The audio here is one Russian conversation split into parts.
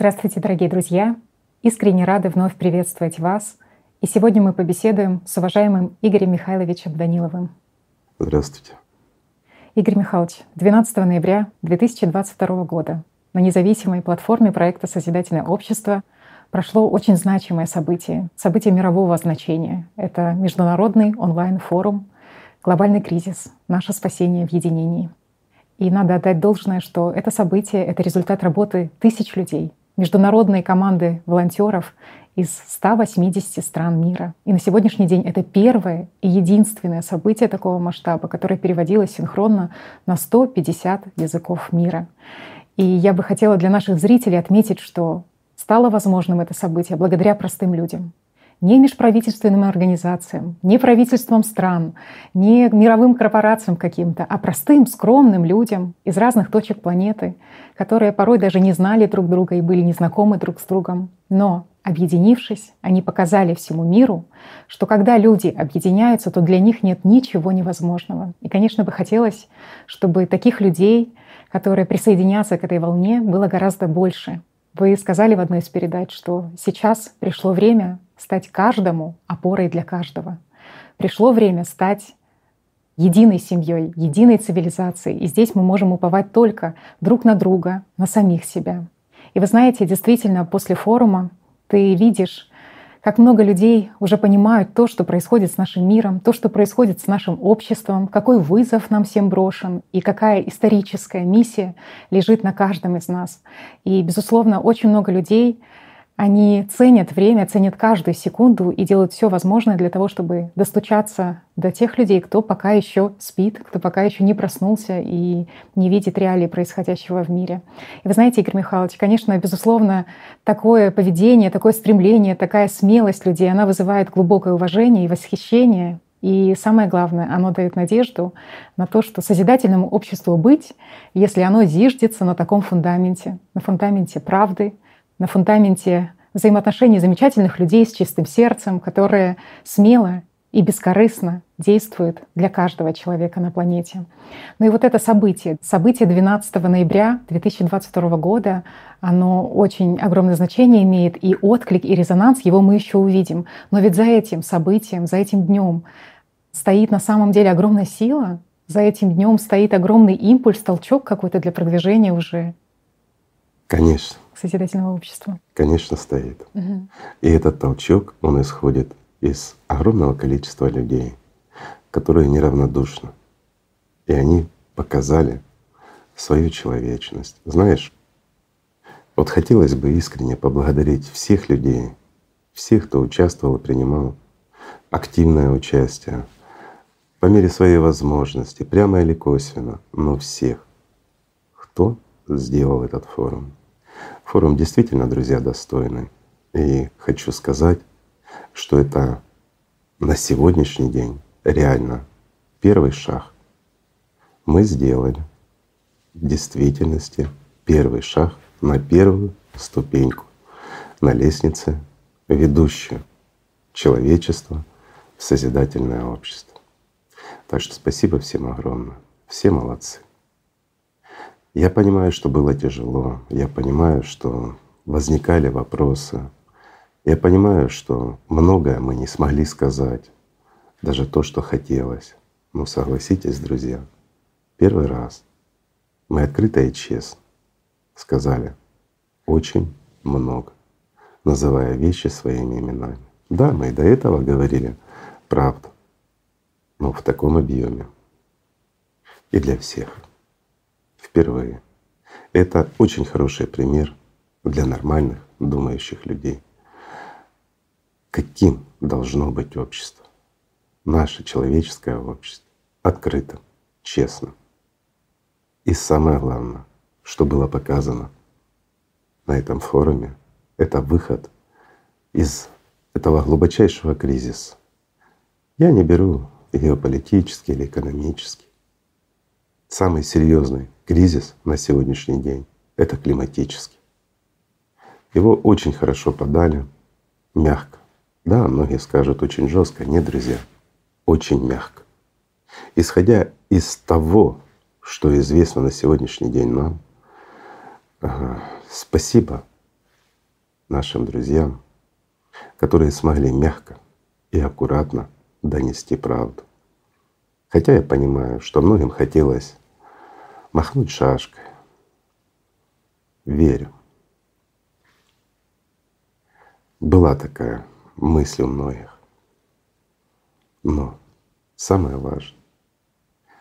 Здравствуйте, дорогие друзья! Искренне рады вновь приветствовать вас. И сегодня мы побеседуем с уважаемым Игорем Михайловичем Даниловым. Здравствуйте. Игорь Михайлович, 12 ноября 2022 года на независимой платформе проекта «Созидательное общество» прошло очень значимое событие, событие мирового значения. Это международный онлайн-форум «Глобальный кризис. Наше спасение в единении». И надо отдать должное, что это событие — это результат работы тысяч людей, международной команды волонтеров из 180 стран мира. И на сегодняшний день это первое и единственное событие такого масштаба, которое переводилось синхронно на 150 языков мира. И я бы хотела для наших зрителей отметить, что стало возможным это событие благодаря простым людям, не межправительственным организациям, не правительствам стран, не мировым корпорациям каким-то, а простым, скромным людям из разных точек планеты, которые порой даже не знали друг друга и были незнакомы друг с другом. Но объединившись, они показали всему миру, что когда люди объединяются, то для них нет ничего невозможного. И, конечно, бы хотелось, чтобы таких людей, которые присоединятся к этой волне, было гораздо больше. Вы сказали в одной из передач, что сейчас пришло время стать каждому опорой для каждого. Пришло время стать единой семьей, единой цивилизацией. И здесь мы можем уповать только друг на друга, на самих себя. И вы знаете, действительно, после форума ты видишь, как много людей уже понимают то, что происходит с нашим миром, то, что происходит с нашим обществом, какой вызов нам всем брошен и какая историческая миссия лежит на каждом из нас. И, безусловно, очень много людей они ценят время, ценят каждую секунду и делают все возможное для того, чтобы достучаться до тех людей, кто пока еще спит, кто пока еще не проснулся и не видит реалии происходящего в мире. И вы знаете, Игорь Михайлович, конечно, безусловно, такое поведение, такое стремление, такая смелость людей, она вызывает глубокое уважение и восхищение. И самое главное, оно дает надежду на то, что созидательному обществу быть, если оно зиждется на таком фундаменте, на фундаменте правды, на фундаменте взаимоотношений замечательных людей с чистым сердцем, которые смело и бескорыстно действуют для каждого человека на планете. Ну и вот это событие, событие 12 ноября 2022 года, оно очень огромное значение имеет, и отклик, и резонанс, его мы еще увидим. Но ведь за этим событием, за этим днем стоит на самом деле огромная сила, за этим днем стоит огромный импульс, толчок какой-то для продвижения уже. Конечно созидательного общества? Конечно, стоит. Угу. И этот толчок, он исходит из огромного количества людей, которые неравнодушны. И они показали свою человечность. Знаешь, вот хотелось бы искренне поблагодарить всех людей, всех, кто участвовал и принимал активное участие по мере своей возможности, прямо или косвенно, но всех, кто сделал этот форум. Форум действительно, друзья, достойный. И хочу сказать, что это на сегодняшний день реально первый шаг. Мы сделали в действительности первый шаг на первую ступеньку на лестнице, ведущую человечество в созидательное общество. Так что спасибо всем огромное. Все молодцы. Я понимаю, что было тяжело, я понимаю, что возникали вопросы, я понимаю, что многое мы не смогли сказать, даже то, что хотелось. Но согласитесь, друзья, первый раз мы открыто и честно сказали очень много, называя вещи своими именами. Да, мы и до этого говорили правду, но в таком объеме. И для всех впервые. Это очень хороший пример для нормальных, думающих людей. Каким должно быть общество? Наше человеческое общество. Открытым, честным. И самое главное, что было показано на этом форуме, это выход из этого глубочайшего кризиса. Я не беру геополитический или экономический. Самый серьезный кризис на сегодняшний день — это климатический. Его очень хорошо подали, мягко. Да, многие скажут очень жестко. Нет, друзья, очень мягко. Исходя из того, что известно на сегодняшний день нам, спасибо нашим друзьям, которые смогли мягко и аккуратно донести правду. Хотя я понимаю, что многим хотелось махнуть шашкой. Верю. Была такая мысль у многих. Но самое важное,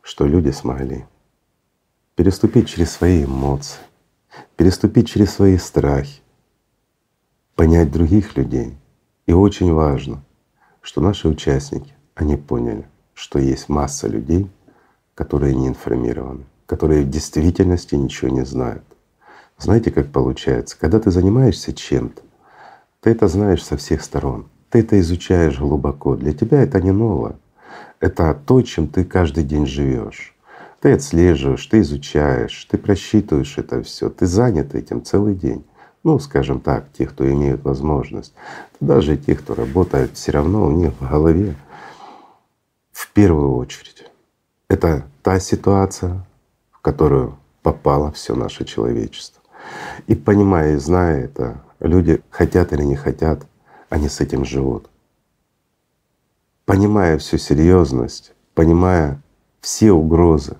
что люди смогли переступить через свои эмоции, переступить через свои страхи, понять других людей. И очень важно, что наши участники, они поняли, что есть масса людей, которые не информированы, которые в действительности ничего не знают. Знаете, как получается? Когда ты занимаешься чем-то, ты это знаешь со всех сторон, ты это изучаешь глубоко. Для тебя это не ново. Это то, чем ты каждый день живешь. Ты отслеживаешь, ты изучаешь, ты просчитываешь это все, ты занят этим целый день. Ну, скажем так, те, кто имеют возможность. Даже те, кто работает, все равно у них в голове в первую очередь это та ситуация, в которую попало все наше человечество. И понимая и зная это, люди хотят или не хотят, они с этим живут. Понимая всю серьезность, понимая все угрозы,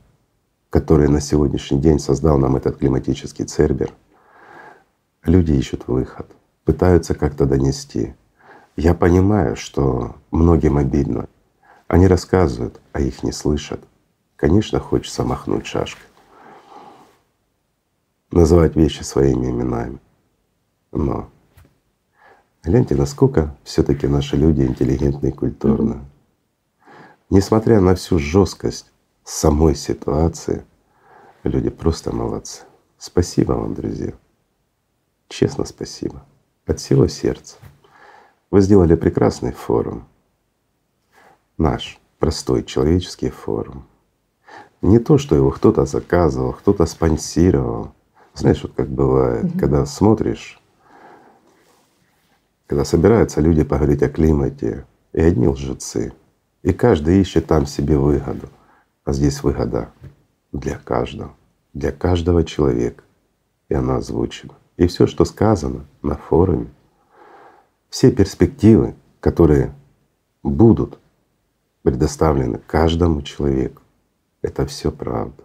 которые на сегодняшний день создал нам этот климатический цербер, люди ищут выход, пытаются как-то донести. Я понимаю, что многим обидно. Они рассказывают, а их не слышат. Конечно, хочется махнуть шашкой, называть вещи своими именами. Но гляньте, насколько все таки наши люди интеллигентные и культурные. Несмотря на всю жесткость самой ситуации, люди просто молодцы. Спасибо вам, друзья. Честно спасибо. От всего сердца. Вы сделали прекрасный форум. Наш простой человеческий форум. Не то, что его кто-то заказывал, кто-то спонсировал. Знаешь, вот как бывает, mm когда смотришь, когда собираются люди поговорить о климате, и одни лжецы, и каждый ищет там себе выгоду. А здесь выгода для каждого, для каждого человека. И она озвучена. И все, что сказано на форуме, все перспективы, которые будут предоставлены каждому человеку, это все правда.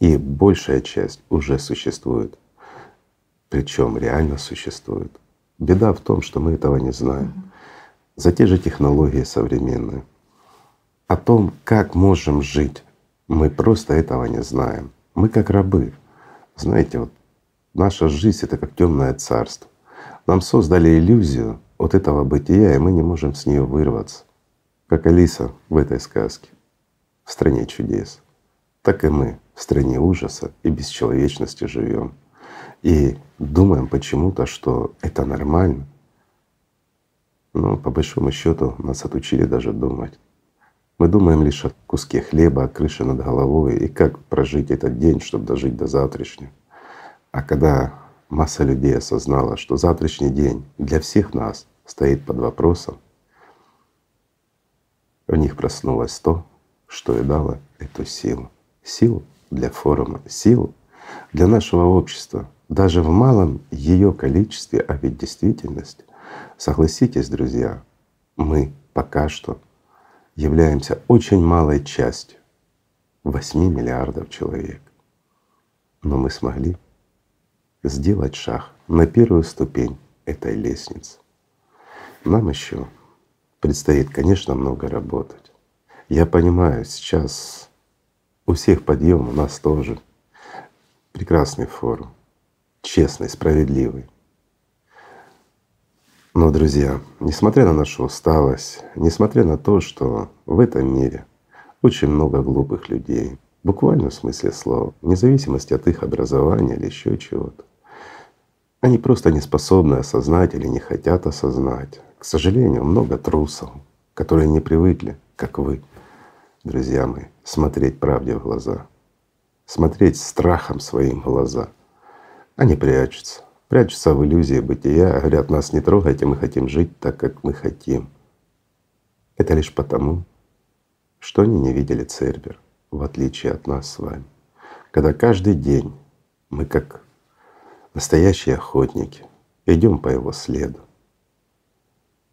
И большая часть уже существует, причем реально существует. Беда в том, что мы этого не знаем. За те же технологии современные, о том, как можем жить, мы просто этого не знаем. Мы как рабы. Знаете, вот наша жизнь это как темное царство. Нам создали иллюзию от этого бытия, и мы не можем с нее вырваться. Как Алиса в этой сказке, в стране чудес. Так и мы в стране ужаса и бесчеловечности живем. И думаем почему-то, что это нормально. Но по большому счету нас отучили даже думать. Мы думаем лишь о куске хлеба, о крыше над головой и как прожить этот день, чтобы дожить до завтрашнего. А когда масса людей осознала, что завтрашний день для всех нас стоит под вопросом, в них проснулось то, что и дало эту силу. Силу для форума, силу для нашего общества, даже в малом ее количестве, а ведь действительность, согласитесь, друзья, мы пока что являемся очень малой частью 8 миллиардов человек. Но мы смогли сделать шаг на первую ступень этой лестницы. Нам еще предстоит, конечно, много работать. Я понимаю, сейчас у всех подъем, у нас тоже прекрасный форум, честный, справедливый. Но, друзья, несмотря на нашу усталость, несмотря на то, что в этом мире очень много глупых людей, буквально в смысле слова, вне зависимости от их образования или еще чего-то, они просто не способны осознать или не хотят осознать. К сожалению, много трусов, которые не привыкли, как вы, друзья мои, смотреть правде в глаза, смотреть страхом своим в глаза. Они прячутся прячутся в иллюзии бытия, говорят, нас не трогайте, мы хотим жить так, как мы хотим. Это лишь потому, что они не видели Цербер, в отличие от нас с вами. Когда каждый день мы как настоящие охотники идем по его следу.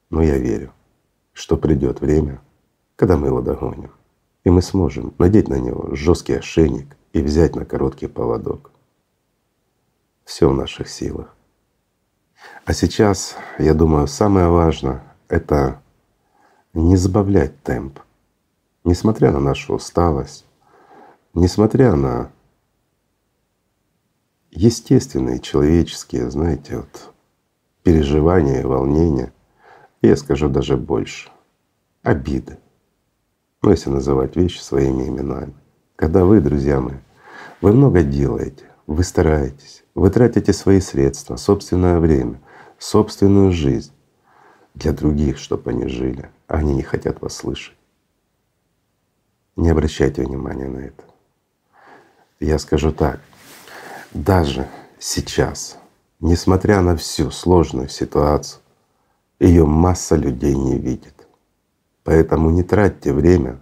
Но я верю, что придет время, когда мы его догоним, и мы сможем надеть на него жесткий ошейник и взять на короткий поводок. Все в наших силах. А сейчас, я думаю, самое важное — это не сбавлять темп, несмотря на нашу усталость, несмотря на естественные человеческие, знаете, вот переживания, волнения, я скажу даже больше, обиды. Ну, если называть вещи своими именами. Когда вы, друзья мои, вы много делаете, вы стараетесь, вы тратите свои средства, собственное время, собственную жизнь для других, чтобы они жили, а они не хотят вас слышать. Не обращайте внимания на это. Я скажу так, даже сейчас, несмотря на всю сложную ситуацию, ее масса людей не видит. Поэтому не тратьте время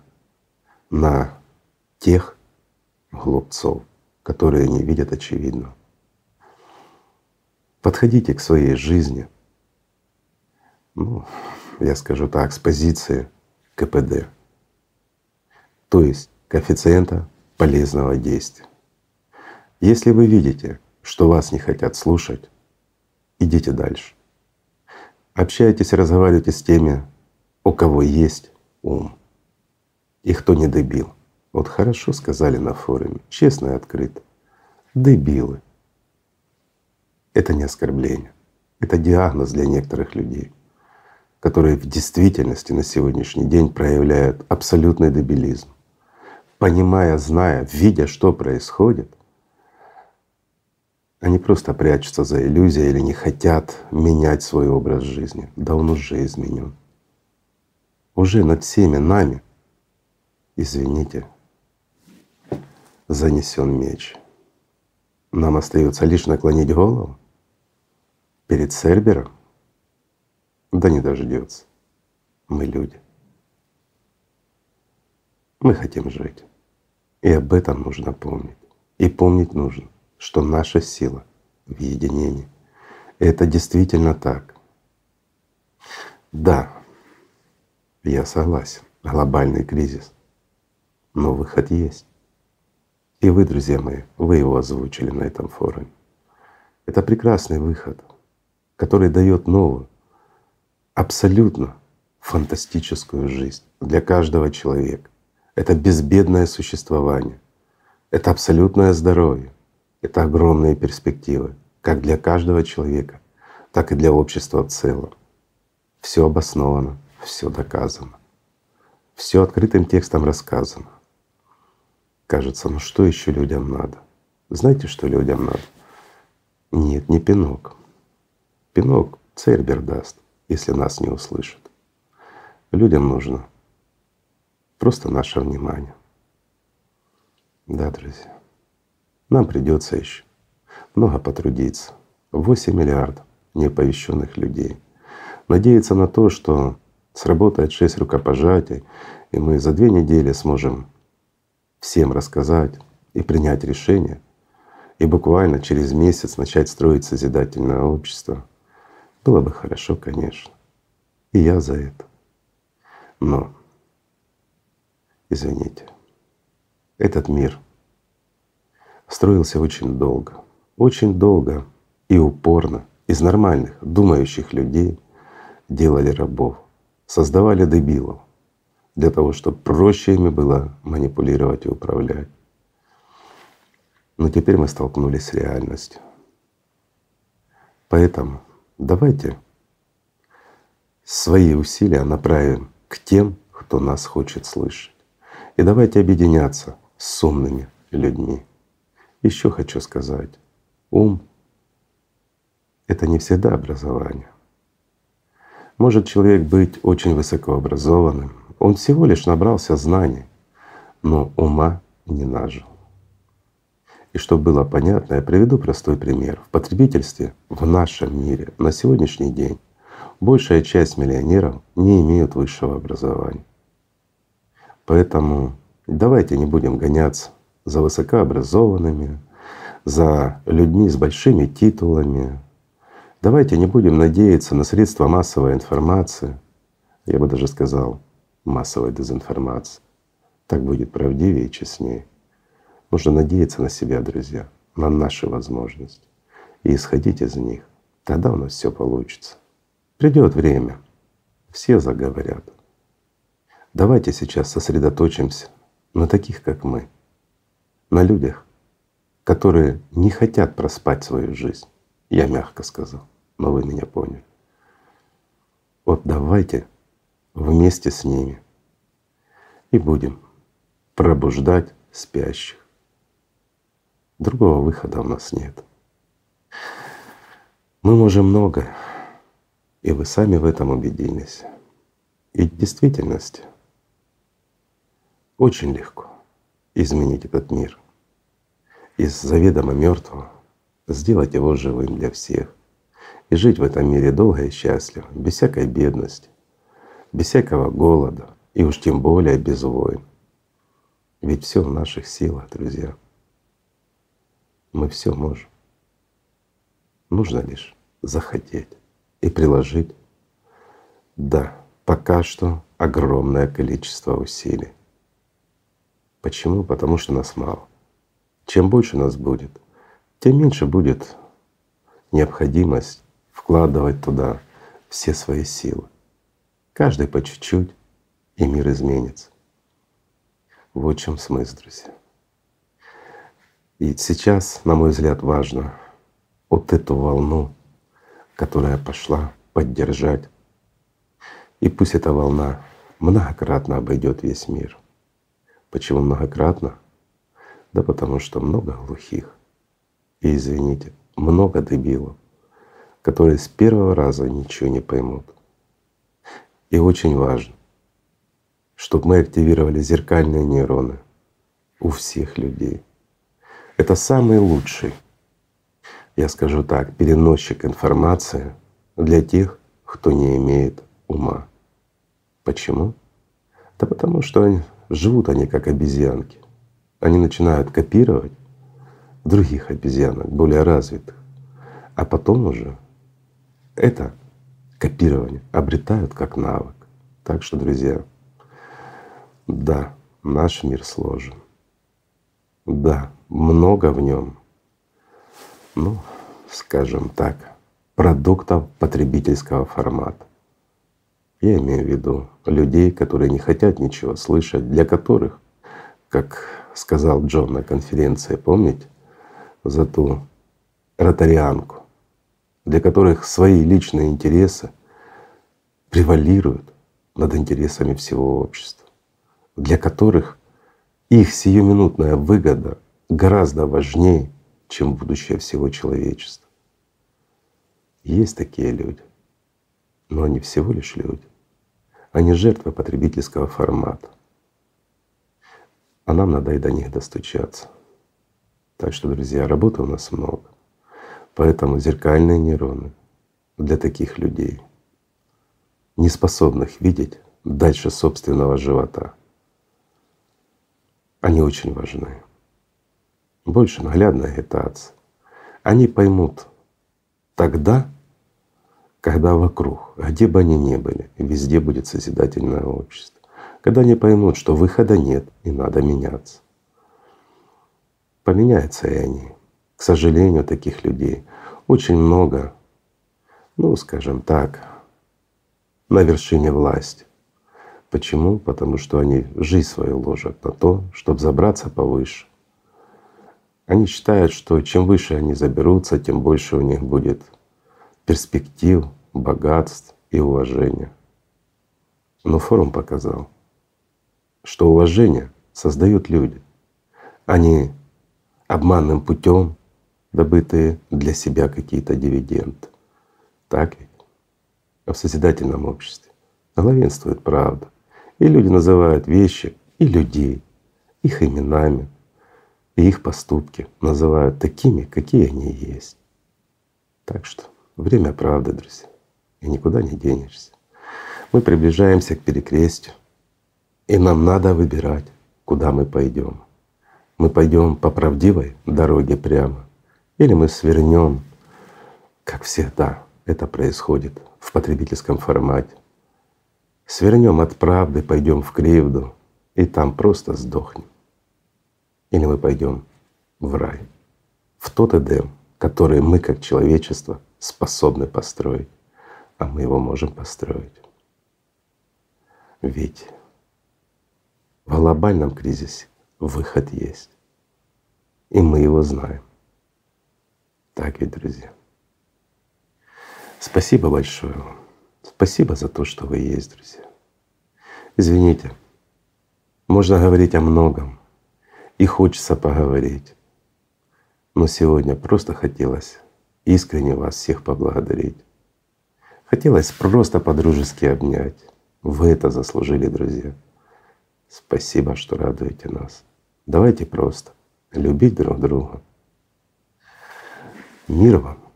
на тех глупцов, которые не видят очевидно. Подходите к своей жизни, ну, я скажу так, с позиции КПД, то есть коэффициента полезного действия. Если вы видите, что вас не хотят слушать, идите дальше. Общайтесь, разговаривайте с теми, у кого есть ум и кто не дебил. Вот хорошо сказали на форуме, честно и открыто. Дебилы. Это не оскорбление, это диагноз для некоторых людей, которые в действительности на сегодняшний день проявляют абсолютный дебилизм. Понимая, зная, видя, что происходит, они просто прячутся за иллюзией или не хотят менять свой образ жизни. Да он уже изменен. Уже над всеми нами, извините, занесен меч. Нам остается лишь наклонить голову перед Цербером. Да не дождется. Мы люди. Мы хотим жить. И об этом нужно помнить. И помнить нужно, что наша сила в единении. Это действительно так. Да, я согласен, глобальный кризис. Но выход есть. И вы, друзья мои, вы его озвучили на этом форуме. Это прекрасный выход, который дает новую, абсолютно фантастическую жизнь для каждого человека. Это безбедное существование, это абсолютное здоровье, это огромные перспективы, как для каждого человека, так и для общества в целом. Все обосновано, все доказано, все открытым текстом рассказано. Кажется, ну что еще людям надо? Знаете, что людям надо? Нет, не пинок. Пинок Цербер даст, если нас не услышат. Людям нужно просто наше внимание. Да, друзья. Нам придется еще много потрудиться. 8 миллиардов неоповещенных людей. Надеяться на то, что сработает шесть рукопожатий, и мы за две недели сможем всем рассказать и принять решение, и буквально через месяц начать строить созидательное общество, было бы хорошо, конечно. И я за это. Но, извините, этот мир — строился очень долго, очень долго и упорно из нормальных, думающих людей делали рабов, создавали дебилов для того, чтобы проще ими было манипулировать и управлять. Но теперь мы столкнулись с реальностью. Поэтому давайте свои усилия направим к тем, кто нас хочет слышать. И давайте объединяться с умными людьми. Еще хочу сказать, ум — это не всегда образование. Может человек быть очень высокообразованным, он всего лишь набрался знаний, но ума не нажил. И чтобы было понятно, я приведу простой пример. В потребительстве в нашем мире на сегодняшний день большая часть миллионеров не имеют высшего образования. Поэтому давайте не будем гоняться за высокообразованными, за людьми с большими титулами, Давайте не будем надеяться на средства массовой информации, я бы даже сказал, массовой дезинформации. Так будет правдивее и честнее. Нужно надеяться на себя, друзья, на наши возможности и исходить из них. Тогда у нас все получится. Придет время, все заговорят. Давайте сейчас сосредоточимся на таких, как мы, на людях, которые не хотят проспать свою жизнь. Я мягко сказал, но вы меня поняли. Вот давайте вместе с ними и будем пробуждать спящих. Другого выхода у нас нет. Мы можем многое, и вы сами в этом убедились. И в действительности очень легко изменить этот мир. Из заведомо мертвого сделать его живым для всех. И жить в этом мире долго и счастливо, без всякой бедности, без всякого голода и уж тем более без войн. Ведь все в наших силах, друзья. Мы все можем. Нужно лишь захотеть и приложить, да, пока что огромное количество усилий. Почему? Потому что нас мало. Чем больше нас будет, тем меньше будет необходимость вкладывать туда все свои силы. Каждый по чуть-чуть, и мир изменится. Вот в чем смысл, друзья. И сейчас, на мой взгляд, важно вот эту волну, которая пошла, поддержать. И пусть эта волна многократно обойдет весь мир. Почему многократно? Да потому что много глухих. И извините, много дебилов, которые с первого раза ничего не поймут. И очень важно, чтобы мы активировали зеркальные нейроны у всех людей. Это самый лучший, я скажу так, переносчик информации для тех, кто не имеет ума. Почему? Да потому что живут они как обезьянки. Они начинают копировать других обезьянок, более развитых. А потом уже это копирование обретают как навык. Так что, друзья, да, наш мир сложен. Да, много в нем, ну, скажем так, продуктов потребительского формата. Я имею в виду людей, которые не хотят ничего слышать, для которых, как сказал Джон на конференции, помните, за ту ротарианку, для которых свои личные интересы превалируют над интересами всего общества, для которых их сиюминутная выгода гораздо важнее, чем будущее всего человечества. Есть такие люди, но они всего лишь люди. Они жертвы потребительского формата. А нам надо и до них достучаться. Так что, друзья, работы у нас много. Поэтому зеркальные нейроны для таких людей, не способных видеть дальше собственного живота, они очень важны больше наглядная агитация. Они поймут тогда, когда вокруг, где бы они ни были, везде будет созидательное общество. Когда они поймут, что выхода нет и надо меняться. Поменяются и они. К сожалению, таких людей очень много, ну, скажем так, на вершине власти. Почему? Потому что они жизнь свою ложат на то, чтобы забраться повыше, они считают, что чем выше они заберутся, тем больше у них будет перспектив, богатств и уважения. Но форум показал, что уважение создают люди, а не обманным путем добытые для себя какие-то дивиденды. Так ведь? А в созидательном обществе главенствует правда. И люди называют вещи и людей их именами, и их поступки называют такими, какие они есть. Так что время правды, друзья, и никуда не денешься. Мы приближаемся к перекрестию, и нам надо выбирать, куда мы пойдем. Мы пойдем по правдивой дороге прямо, или мы свернем, как всегда, это происходит в потребительском формате. Свернем от правды, пойдем в кривду, и там просто сдохнем. Или мы пойдем в рай, в тот Эдем, который мы как человечество способны построить, а мы его можем построить. Ведь в глобальном кризисе выход есть. И мы его знаем. Так ведь, друзья. Спасибо большое вам. Спасибо за то, что вы есть, друзья. Извините, можно говорить о многом, и хочется поговорить. Но сегодня просто хотелось искренне вас всех поблагодарить. Хотелось просто по-дружески обнять. Вы это заслужили, друзья. Спасибо, что радуете нас. Давайте просто любить друг друга. Мир вам!